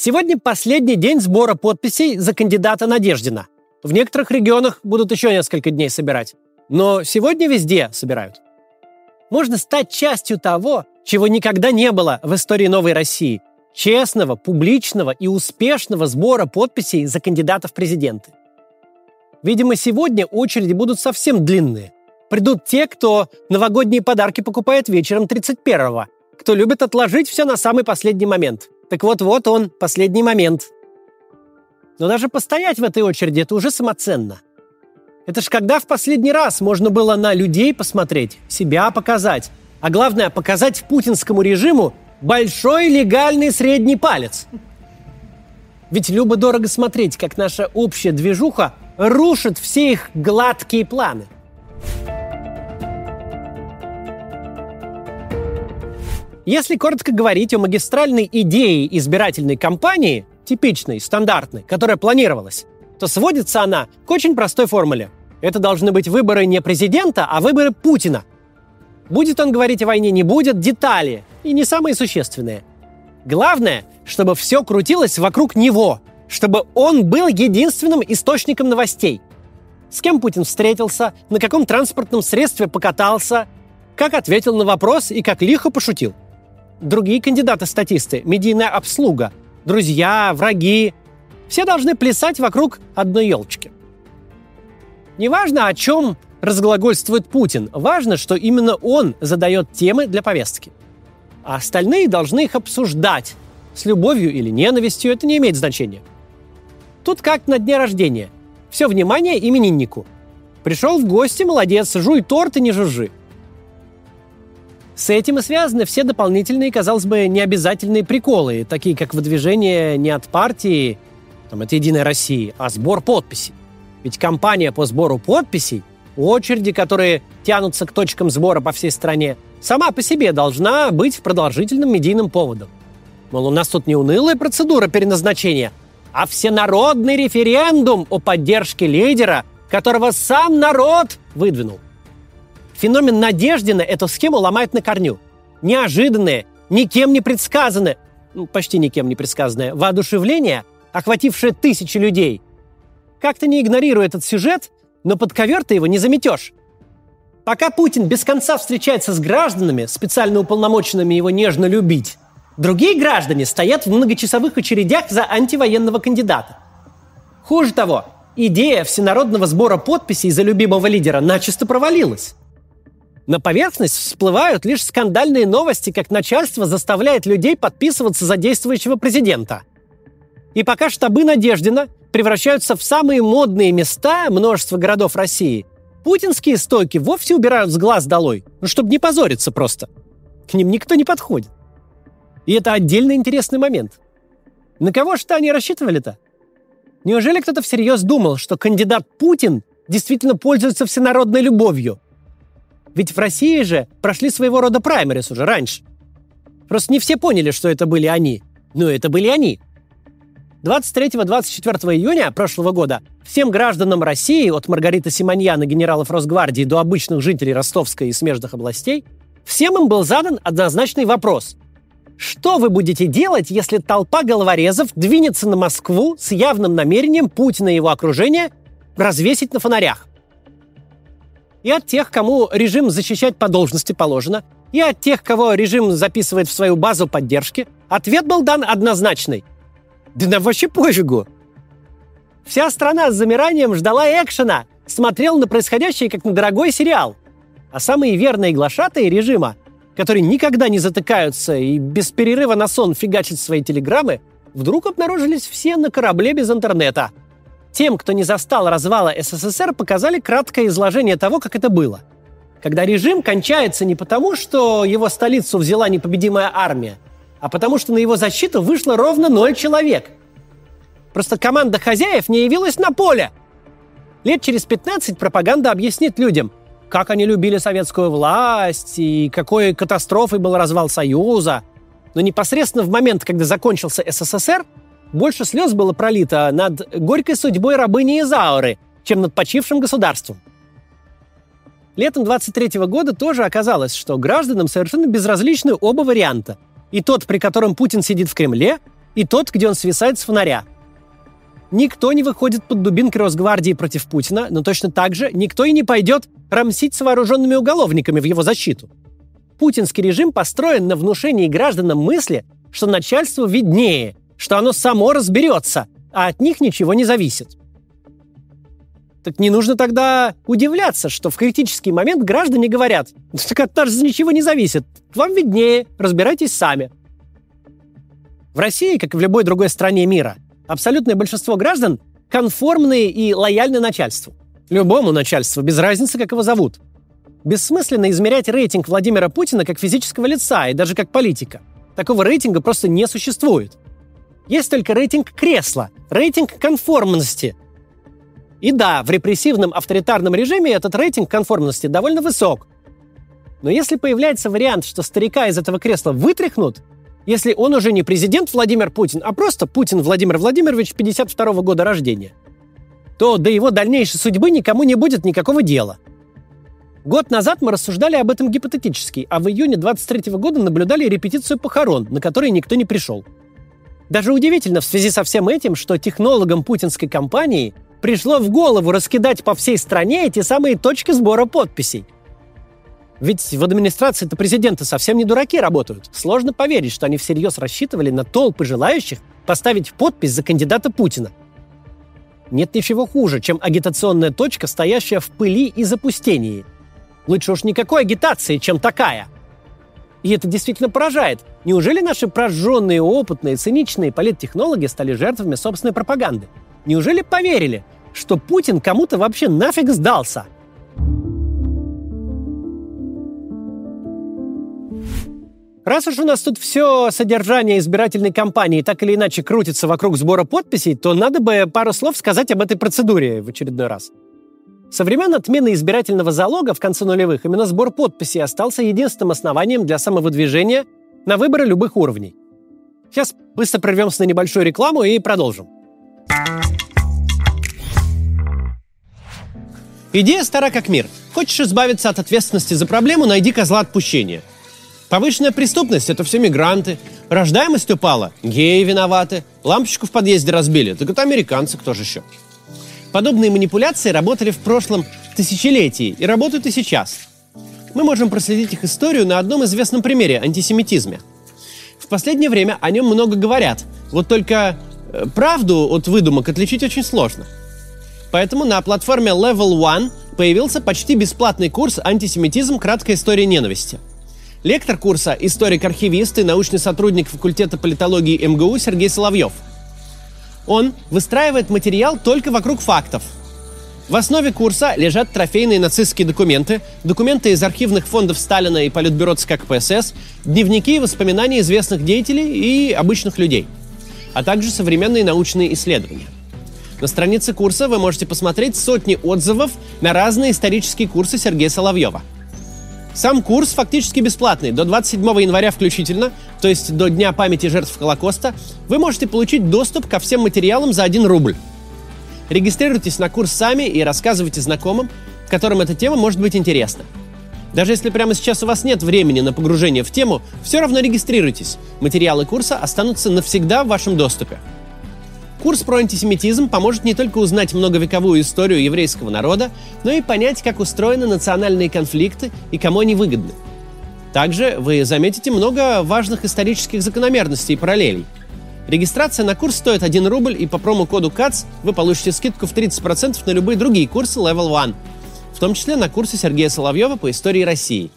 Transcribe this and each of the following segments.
Сегодня последний день сбора подписей за кандидата Надеждина. В некоторых регионах будут еще несколько дней собирать. Но сегодня везде собирают. Можно стать частью того, чего никогда не было в истории новой России. Честного, публичного и успешного сбора подписей за кандидатов в президенты. Видимо, сегодня очереди будут совсем длинные. Придут те, кто новогодние подарки покупает вечером 31-го, кто любит отложить все на самый последний момент – так вот, вот он, последний момент. Но даже постоять в этой очереди – это уже самоценно. Это ж когда в последний раз можно было на людей посмотреть, себя показать, а главное – показать путинскому режиму большой легальный средний палец. Ведь любо-дорого смотреть, как наша общая движуха рушит все их гладкие планы – Если коротко говорить о магистральной идее избирательной кампании, типичной, стандартной, которая планировалась, то сводится она к очень простой формуле. Это должны быть выборы не президента, а выборы Путина. Будет он говорить о войне, не будет, детали, и не самые существенные. Главное, чтобы все крутилось вокруг него, чтобы он был единственным источником новостей. С кем Путин встретился, на каком транспортном средстве покатался, как ответил на вопрос и как лихо пошутил – другие кандидаты-статисты, медийная обслуга, друзья, враги. Все должны плясать вокруг одной елочки. Неважно, о чем разглагольствует Путин, важно, что именно он задает темы для повестки. А остальные должны их обсуждать. С любовью или ненавистью это не имеет значения. Тут как на дне рождения. Все внимание имениннику. Пришел в гости, молодец, жуй торт и не жужжи. С этим и связаны все дополнительные, казалось бы, необязательные приколы, такие как выдвижение не от партии, там, от «Единой России», а сбор подписей. Ведь кампания по сбору подписей, очереди, которые тянутся к точкам сбора по всей стране, сама по себе должна быть продолжительным медийным поводом. Мол, у нас тут не унылая процедура переназначения, а всенародный референдум о поддержке лидера, которого сам народ выдвинул. Феномен Надеждина эту схему ломает на корню. Неожиданное, никем не предсказанное, ну, почти никем не предсказанное воодушевление, охватившее тысячи людей. Как-то не игнорируя этот сюжет, но под ковер ты его не заметешь. Пока Путин без конца встречается с гражданами, специально уполномоченными его нежно любить, другие граждане стоят в многочасовых очередях за антивоенного кандидата. Хуже того, идея всенародного сбора подписей за любимого лидера начисто провалилась. На поверхность всплывают лишь скандальные новости, как начальство заставляет людей подписываться за действующего президента. И пока штабы Надеждина превращаются в самые модные места множества городов России, путинские стойки вовсе убирают с глаз долой, ну, чтобы не позориться просто. К ним никто не подходит. И это отдельно интересный момент. На кого что они рассчитывали-то? Неужели кто-то всерьез думал, что кандидат Путин действительно пользуется всенародной любовью – ведь в России же прошли своего рода праймерис уже раньше. Просто не все поняли, что это были они. Но это были они. 23-24 июня прошлого года всем гражданам России, от Маргариты Симоньяна, генералов Росгвардии, до обычных жителей Ростовской и смежных областей, всем им был задан однозначный вопрос. Что вы будете делать, если толпа головорезов двинется на Москву с явным намерением Путина и его окружения развесить на фонарях? И от тех, кому режим защищать по должности положено, и от тех, кого режим записывает в свою базу поддержки, ответ был дан однозначный. Да нам вообще пофигу. Вся страна с замиранием ждала экшена, смотрел на происходящее как на дорогой сериал. А самые верные глашатые режима, которые никогда не затыкаются и без перерыва на сон фигачат свои телеграммы, вдруг обнаружились все на корабле без интернета – тем, кто не застал развала СССР, показали краткое изложение того, как это было. Когда режим кончается не потому, что его столицу взяла непобедимая армия, а потому что на его защиту вышло ровно ноль человек. Просто команда хозяев не явилась на поле. Лет через 15 пропаганда объяснит людям, как они любили советскую власть и какой катастрофой был развал Союза. Но непосредственно в момент, когда закончился СССР – больше слез было пролито над горькой судьбой рабыни Изауры, чем над почившим государством. Летом 23 года тоже оказалось, что гражданам совершенно безразличны оба варианта. И тот, при котором Путин сидит в Кремле, и тот, где он свисает с фонаря. Никто не выходит под дубинкой Росгвардии против Путина, но точно так же никто и не пойдет рамсить с вооруженными уголовниками в его защиту. Путинский режим построен на внушении гражданам мысли, что начальству виднее, что оно само разберется, а от них ничего не зависит. Так не нужно тогда удивляться, что в критический момент граждане говорят, так от нас ничего не зависит, вам виднее, разбирайтесь сами. В России, как и в любой другой стране мира, абсолютное большинство граждан конформные и лояльны начальству. Любому начальству, без разницы, как его зовут. Бессмысленно измерять рейтинг Владимира Путина как физического лица и даже как политика. Такого рейтинга просто не существует. Есть только рейтинг кресла, рейтинг конформности – и да, в репрессивном авторитарном режиме этот рейтинг конформности довольно высок. Но если появляется вариант, что старика из этого кресла вытряхнут, если он уже не президент Владимир Путин, а просто Путин Владимир Владимирович 52 года рождения, то до его дальнейшей судьбы никому не будет никакого дела. Год назад мы рассуждали об этом гипотетически, а в июне 23 года наблюдали репетицию похорон, на которые никто не пришел. Даже удивительно в связи со всем этим, что технологам путинской кампании – пришло в голову раскидать по всей стране эти самые точки сбора подписей. Ведь в администрации-то президента совсем не дураки работают. Сложно поверить, что они всерьез рассчитывали на толпы желающих поставить подпись за кандидата Путина. Нет ничего хуже, чем агитационная точка, стоящая в пыли и запустении. Лучше уж никакой агитации, чем такая. И это действительно поражает. Неужели наши прожженные, опытные, циничные политтехнологи стали жертвами собственной пропаганды? Неужели поверили, что Путин кому-то вообще нафиг сдался? Раз уж у нас тут все содержание избирательной кампании так или иначе крутится вокруг сбора подписей, то надо бы пару слов сказать об этой процедуре в очередной раз. Со времен отмены избирательного залога в конце нулевых именно сбор подписей остался единственным основанием для самовыдвижения на выборы любых уровней. Сейчас быстро прервемся на небольшую рекламу и продолжим. Идея стара как мир. Хочешь избавиться от ответственности за проблему, найди козла отпущения. Повышенная преступность – это все мигранты. Рождаемость упала – геи виноваты. Лампочку в подъезде разбили – так это американцы, кто же еще? Подобные манипуляции работали в прошлом тысячелетии и работают и сейчас. Мы можем проследить их историю на одном известном примере – антисемитизме. В последнее время о нем много говорят, вот только э, правду от выдумок отличить очень сложно – Поэтому на платформе Level One появился почти бесплатный курс «Антисемитизм. Краткая история ненависти». Лектор курса – историк-архивист и научный сотрудник факультета политологии МГУ Сергей Соловьев. Он выстраивает материал только вокруг фактов. В основе курса лежат трофейные нацистские документы, документы из архивных фондов Сталина и Политбюро ЦК КПСС, дневники и воспоминания известных деятелей и обычных людей, а также современные научные исследования. На странице курса вы можете посмотреть сотни отзывов на разные исторические курсы Сергея Соловьева. Сам курс фактически бесплатный. До 27 января включительно, то есть до Дня памяти жертв Холокоста, вы можете получить доступ ко всем материалам за 1 рубль. Регистрируйтесь на курс сами и рассказывайте знакомым, которым эта тема может быть интересна. Даже если прямо сейчас у вас нет времени на погружение в тему, все равно регистрируйтесь. Материалы курса останутся навсегда в вашем доступе. Курс про антисемитизм поможет не только узнать многовековую историю еврейского народа, но и понять, как устроены национальные конфликты и кому они выгодны. Также вы заметите много важных исторических закономерностей и параллелей. Регистрация на курс стоит 1 рубль, и по промокоду КАЦ вы получите скидку в 30% на любые другие курсы Level One, в том числе на курсы Сергея Соловьева по истории России.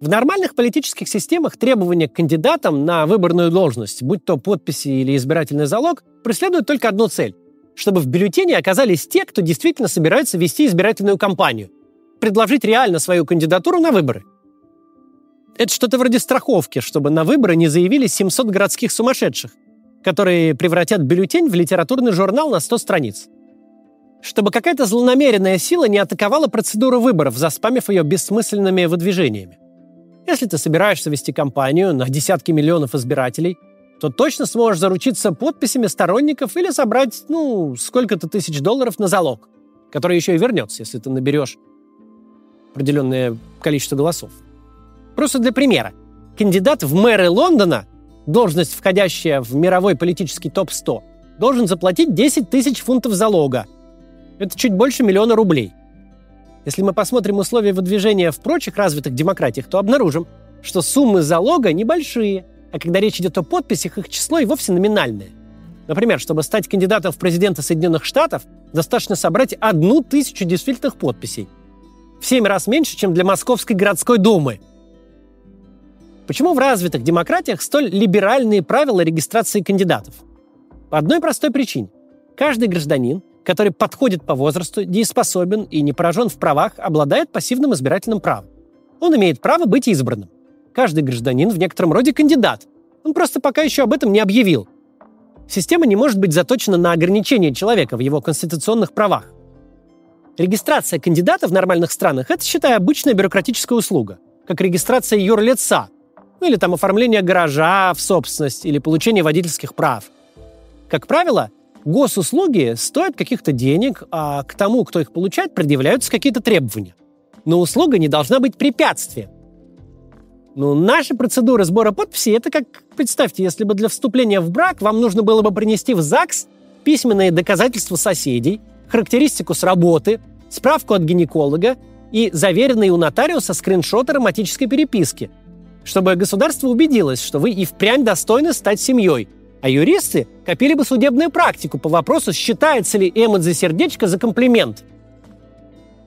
В нормальных политических системах требования к кандидатам на выборную должность, будь то подписи или избирательный залог, преследуют только одну цель – чтобы в бюллетене оказались те, кто действительно собирается вести избирательную кампанию, предложить реально свою кандидатуру на выборы. Это что-то вроде страховки, чтобы на выборы не заявили 700 городских сумасшедших, которые превратят бюллетень в литературный журнал на 100 страниц. Чтобы какая-то злонамеренная сила не атаковала процедуру выборов, заспамив ее бессмысленными выдвижениями. Если ты собираешься вести кампанию на десятки миллионов избирателей, то точно сможешь заручиться подписями сторонников или собрать, ну, сколько-то тысяч долларов на залог, который еще и вернется, если ты наберешь определенное количество голосов. Просто для примера. кандидат в мэры Лондона, должность, входящая в мировой политический топ-100, должен заплатить 10 тысяч фунтов залога. Это чуть больше миллиона рублей. Если мы посмотрим условия выдвижения в прочих развитых демократиях, то обнаружим, что суммы залога небольшие, а когда речь идет о подписях, их число и вовсе номинальное. Например, чтобы стать кандидатом в президенты Соединенных Штатов, достаточно собрать одну тысячу действительных подписей. В семь раз меньше, чем для Московской городской думы. Почему в развитых демократиях столь либеральные правила регистрации кандидатов? По одной простой причине. Каждый гражданин, который подходит по возрасту, дееспособен и не поражен в правах, обладает пассивным избирательным правом. Он имеет право быть избранным. Каждый гражданин в некотором роде кандидат. Он просто пока еще об этом не объявил. Система не может быть заточена на ограничение человека в его конституционных правах. Регистрация кандидата в нормальных странах – это, считай, обычная бюрократическая услуга, как регистрация юрлица, ну или там оформление гаража в собственность или получение водительских прав. Как правило, госуслуги стоят каких-то денег, а к тому, кто их получает, предъявляются какие-то требования. Но услуга не должна быть препятствием. Ну, наша процедура сбора подписей – это как, представьте, если бы для вступления в брак вам нужно было бы принести в ЗАГС письменные доказательства соседей, характеристику с работы, справку от гинеколога и заверенный у нотариуса скриншот ароматической переписки, чтобы государство убедилось, что вы и впрямь достойны стать семьей, а юристы копили бы судебную практику по вопросу, считается ли эмодзи сердечко за комплимент.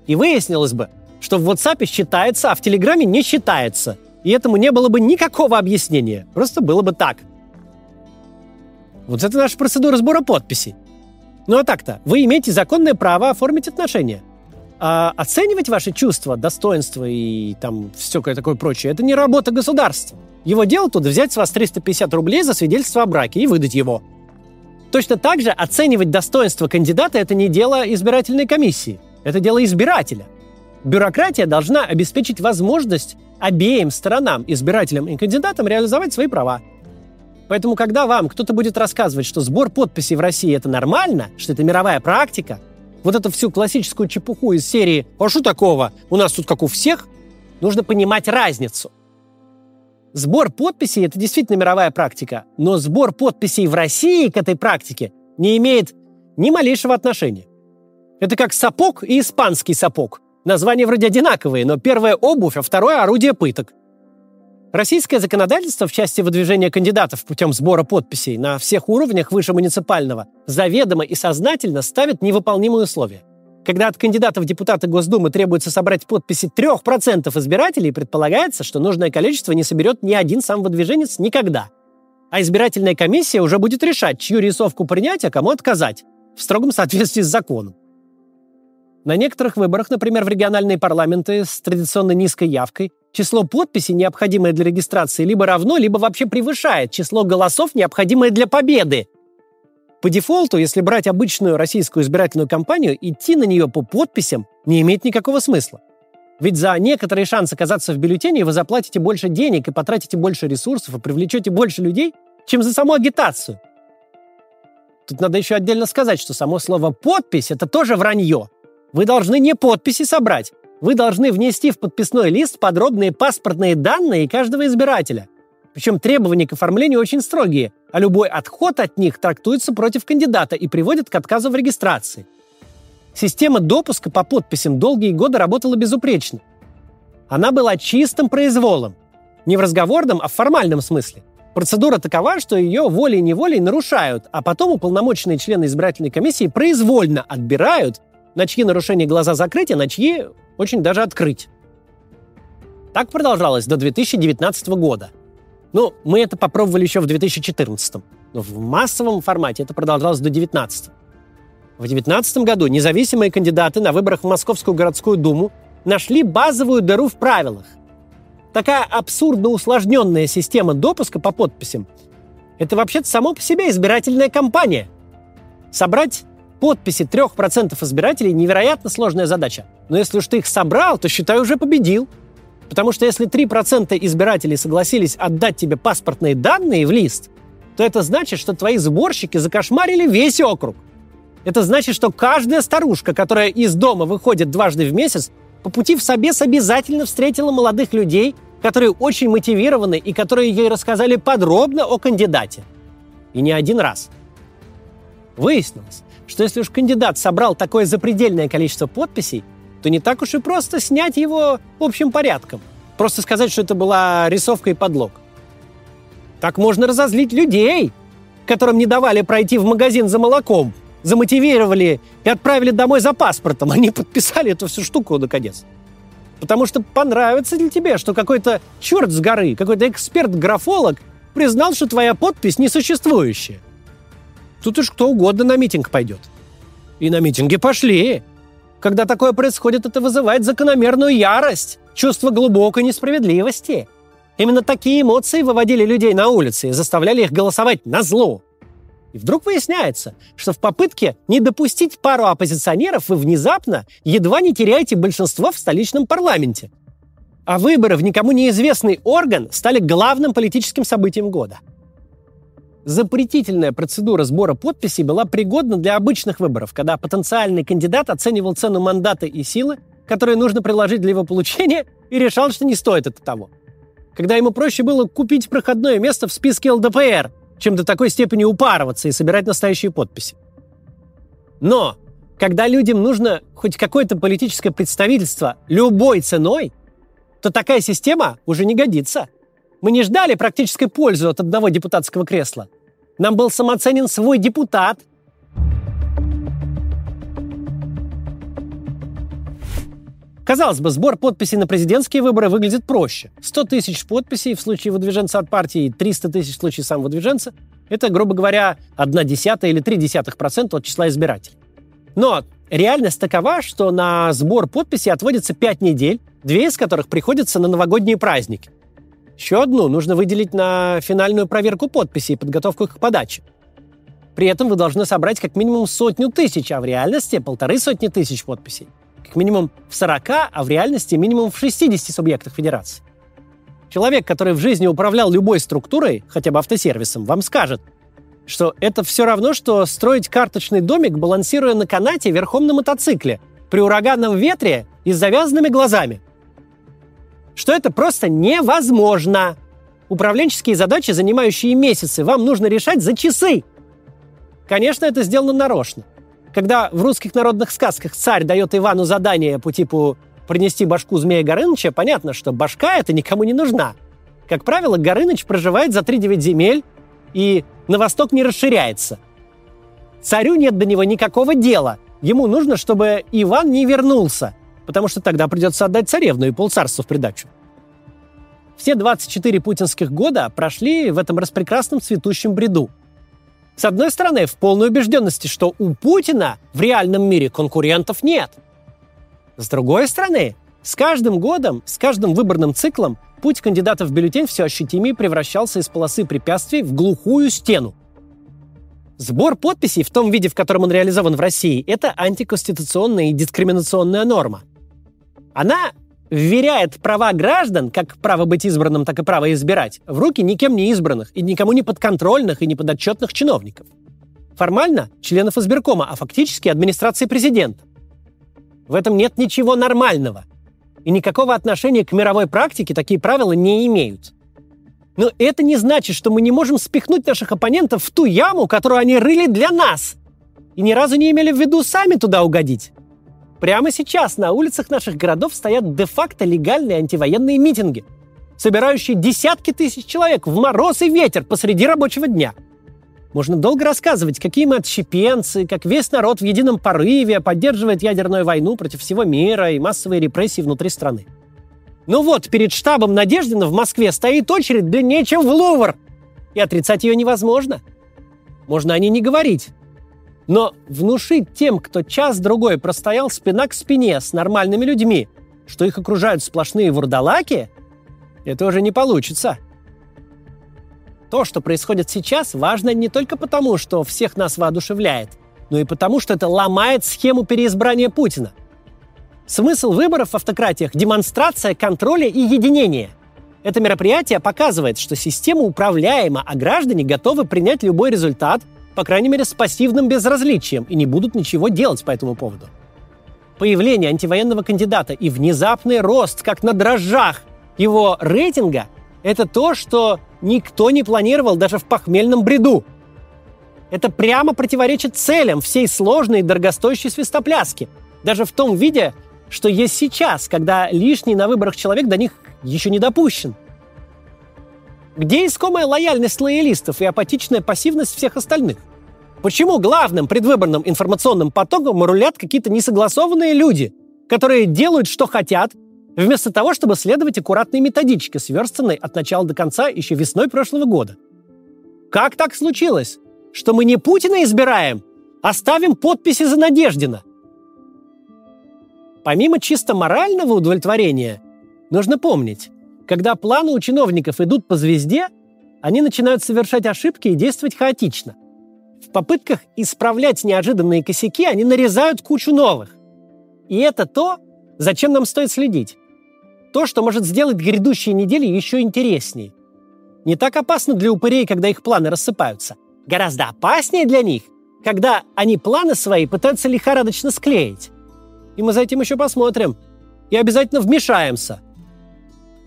И выяснилось бы, что в WhatsApp считается, а в Телеграме не считается – и этому не было бы никакого объяснения. Просто было бы так. Вот это наша процедура сбора подписей. Ну а так-то, вы имеете законное право оформить отношения. А оценивать ваши чувства, достоинства и там все такое прочее, это не работа государства. Его дело тут взять с вас 350 рублей за свидетельство о браке и выдать его. Точно так же оценивать достоинство кандидата – это не дело избирательной комиссии. Это дело избирателя. Бюрократия должна обеспечить возможность обеим сторонам, избирателям и кандидатам, реализовать свои права. Поэтому, когда вам кто-то будет рассказывать, что сбор подписей в России это нормально, что это мировая практика, вот эту всю классическую чепуху из серии «А что такого? У нас тут как у всех», нужно понимать разницу. Сбор подписей – это действительно мировая практика, но сбор подписей в России к этой практике не имеет ни малейшего отношения. Это как сапог и испанский сапог. Названия вроде одинаковые, но первое – обувь, а второе – орудие пыток. Российское законодательство в части выдвижения кандидатов путем сбора подписей на всех уровнях выше муниципального заведомо и сознательно ставит невыполнимые условия. Когда от кандидатов депутаты Госдумы требуется собрать подписи 3% избирателей, предполагается, что нужное количество не соберет ни один сам выдвиженец никогда. А избирательная комиссия уже будет решать, чью рисовку принять, а кому отказать, в строгом соответствии с законом. На некоторых выборах, например, в региональные парламенты с традиционно низкой явкой, число подписей, необходимое для регистрации, либо равно, либо вообще превышает число голосов, необходимое для победы. По дефолту, если брать обычную российскую избирательную кампанию, идти на нее по подписям не имеет никакого смысла. Ведь за некоторый шанс оказаться в бюллетене вы заплатите больше денег и потратите больше ресурсов и привлечете больше людей, чем за саму агитацию. Тут надо еще отдельно сказать, что само слово «подпись» — это тоже вранье. Вы должны не подписи собрать. Вы должны внести в подписной лист подробные паспортные данные каждого избирателя. Причем требования к оформлению очень строгие, а любой отход от них трактуется против кандидата и приводит к отказу в регистрации. Система допуска по подписям долгие годы работала безупречно. Она была чистым произволом. Не в разговорном, а в формальном смысле. Процедура такова, что ее волей-неволей нарушают, а потом уполномоченные члены избирательной комиссии произвольно отбирают на чьи нарушения глаза закрыть, а на чьи очень даже открыть. Так продолжалось до 2019 года. Ну, мы это попробовали еще в 2014. Но в массовом формате это продолжалось до 2019. В 2019 году независимые кандидаты на выборах в Московскую городскую думу нашли базовую дыру в правилах. Такая абсурдно усложненная система допуска по подписям – это вообще-то само по себе избирательная кампания. Собрать подписи 3% избирателей невероятно сложная задача. Но если уж ты их собрал, то, считай, уже победил. Потому что если 3% избирателей согласились отдать тебе паспортные данные в лист, то это значит, что твои сборщики закошмарили весь округ. Это значит, что каждая старушка, которая из дома выходит дважды в месяц, по пути в собес обязательно встретила молодых людей, которые очень мотивированы и которые ей рассказали подробно о кандидате. И не один раз. Выяснилось, что если уж кандидат собрал такое запредельное количество подписей, то не так уж и просто снять его общим порядком. Просто сказать, что это была рисовка и подлог. Так можно разозлить людей, которым не давали пройти в магазин за молоком, замотивировали и отправили домой за паспортом. Они подписали эту всю штуку наконец. Потому что понравится ли тебе, что какой-то черт с горы, какой-то эксперт-графолог признал, что твоя подпись несуществующая. Тут уж кто угодно на митинг пойдет. И на митинги пошли. Когда такое происходит, это вызывает закономерную ярость, чувство глубокой несправедливости. Именно такие эмоции выводили людей на улицы и заставляли их голосовать на зло. И вдруг выясняется, что в попытке не допустить пару оппозиционеров вы внезапно едва не теряете большинство в столичном парламенте. А выборы в никому неизвестный орган стали главным политическим событием года. Запретительная процедура сбора подписей была пригодна для обычных выборов, когда потенциальный кандидат оценивал цену мандата и силы, которые нужно приложить для его получения, и решал, что не стоит это того. Когда ему проще было купить проходное место в списке ЛДПР – чем до такой степени упарываться и собирать настоящие подписи. Но когда людям нужно хоть какое-то политическое представительство любой ценой, то такая система уже не годится. Мы не ждали практической пользы от одного депутатского кресла. Нам был самоценен свой депутат – Казалось бы, сбор подписей на президентские выборы выглядит проще. 100 тысяч подписей в случае выдвиженца от партии и 300 тысяч в случае сам выдвиженца – это, грубо говоря, 1 десятая или 3 десятых процента от числа избирателей. Но реальность такова, что на сбор подписей отводится 5 недель, две из которых приходятся на новогодние праздники. Еще одну нужно выделить на финальную проверку подписей и подготовку к подаче. При этом вы должны собрать как минимум сотню тысяч, а в реальности полторы сотни тысяч подписей – как минимум в 40, а в реальности минимум в 60 субъектах федерации. Человек, который в жизни управлял любой структурой, хотя бы автосервисом, вам скажет, что это все равно, что строить карточный домик, балансируя на канате верхом на мотоцикле, при ураганном ветре и с завязанными глазами. Что это просто невозможно. Управленческие задачи, занимающие месяцы, вам нужно решать за часы. Конечно, это сделано нарочно когда в русских народных сказках царь дает Ивану задание по типу принести башку змея Горыныча, понятно, что башка это никому не нужна. Как правило, Горыныч проживает за 3-9 земель и на восток не расширяется. Царю нет до него никакого дела. Ему нужно, чтобы Иван не вернулся, потому что тогда придется отдать царевну и полцарства в придачу. Все 24 путинских года прошли в этом распрекрасном цветущем бреду – с одной стороны, в полной убежденности, что у Путина в реальном мире конкурентов нет. С другой стороны, с каждым годом, с каждым выборным циклом путь кандидата в бюллетень все ощутимее превращался из полосы препятствий в глухую стену. Сбор подписей в том виде, в котором он реализован в России, это антиконституционная и дискриминационная норма. Она вверяет права граждан, как право быть избранным, так и право избирать, в руки никем не избранных и никому не подконтрольных и не подотчетных чиновников. Формально членов избиркома, а фактически администрации президента. В этом нет ничего нормального. И никакого отношения к мировой практике такие правила не имеют. Но это не значит, что мы не можем спихнуть наших оппонентов в ту яму, которую они рыли для нас. И ни разу не имели в виду сами туда угодить. Прямо сейчас на улицах наших городов стоят де-факто легальные антивоенные митинги, собирающие десятки тысяч человек в мороз и ветер посреди рабочего дня. Можно долго рассказывать, какие мы отщепенцы, как весь народ в едином порыве поддерживает ядерную войну против всего мира и массовые репрессии внутри страны. Ну вот, перед штабом Надеждина в Москве стоит очередь длиннее, чем в Лувр. И отрицать ее невозможно. Можно о ней не говорить. Но внушить тем, кто час-другой простоял спина к спине с нормальными людьми, что их окружают сплошные вурдалаки, это уже не получится. То, что происходит сейчас, важно не только потому, что всех нас воодушевляет, но и потому, что это ломает схему переизбрания Путина. Смысл выборов в автократиях – демонстрация контроля и единения. Это мероприятие показывает, что система управляема, а граждане готовы принять любой результат – по крайней мере, с пассивным безразличием и не будут ничего делать по этому поводу. Появление антивоенного кандидата и внезапный рост, как на дрожжах, его рейтинга – это то, что никто не планировал даже в похмельном бреду. Это прямо противоречит целям всей сложной и дорогостоящей свистопляски. Даже в том виде, что есть сейчас, когда лишний на выборах человек до них еще не допущен. Где искомая лояльность лоялистов и апатичная пассивность всех остальных? Почему главным предвыборным информационным потоком рулят какие-то несогласованные люди, которые делают, что хотят, вместо того, чтобы следовать аккуратной методичке, сверстанной от начала до конца еще весной прошлого года? Как так случилось, что мы не Путина избираем, а ставим подписи за Надеждина? Помимо чисто морального удовлетворения, нужно помнить, когда планы у чиновников идут по звезде, они начинают совершать ошибки и действовать хаотично. В попытках исправлять неожиданные косяки они нарезают кучу новых. И это то, зачем нам стоит следить. То, что может сделать грядущие недели еще интереснее. Не так опасно для упырей, когда их планы рассыпаются. Гораздо опаснее для них, когда они планы свои пытаются лихорадочно склеить. И мы за этим еще посмотрим. И обязательно вмешаемся –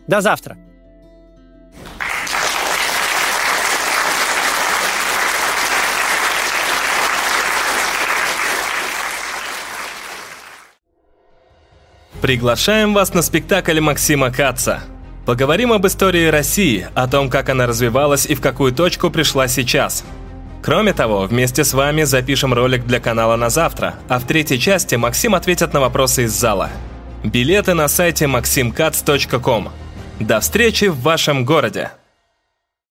до завтра. Приглашаем вас на спектакль Максима Каца. Поговорим об истории России, о том, как она развивалась и в какую точку пришла сейчас. Кроме того, вместе с вами запишем ролик для канала на завтра, а в третьей части Максим ответит на вопросы из зала. Билеты на сайте maximkatz.com. До встречи в вашем городе!